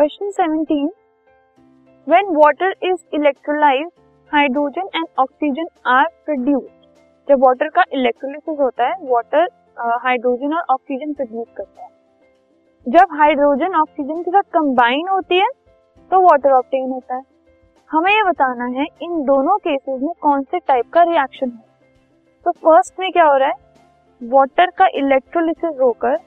Question 17 when water is electrolysed hydrogen and oxygen are produced जब water का electrolysis होता है वाटर हाइड्रोजन और ऑक्सीजन प्रोड्यूस करता है। जब हाइड्रोजन ऑक्सीजन के साथ कंबाइन होती है तो वाटर ऑप्टेन होता है। हमें ये बताना है, इन दोनों केसेस में कौन से टाइप का रिएक्शन है? तो फ़र्स्ट में क्या हो रहा है? वाटर का इलेक्ट्रोलिसिस होकर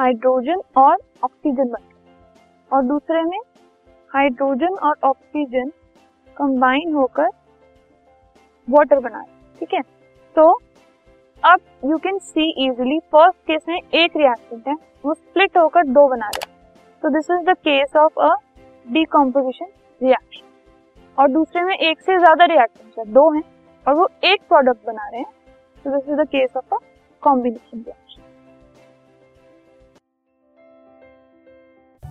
हाइड्रोजन और ऑक्सीजन बनता और दूसरे में हाइड्रोजन और ऑक्सीजन कंबाइन होकर वाटर बना रहे ठीक है? तो अब you can see easily first case में एक रिएक्टेंट है, वो स्प्लिट होकर दो बना रहे तो this is the case of a decomposition reaction और दूसरे में एक से ज़्यादा रिएक्टेंट है, दो हैं, और वो एक प्रोडक्ट बना रहे हैं। तो this is the case of a combination reaction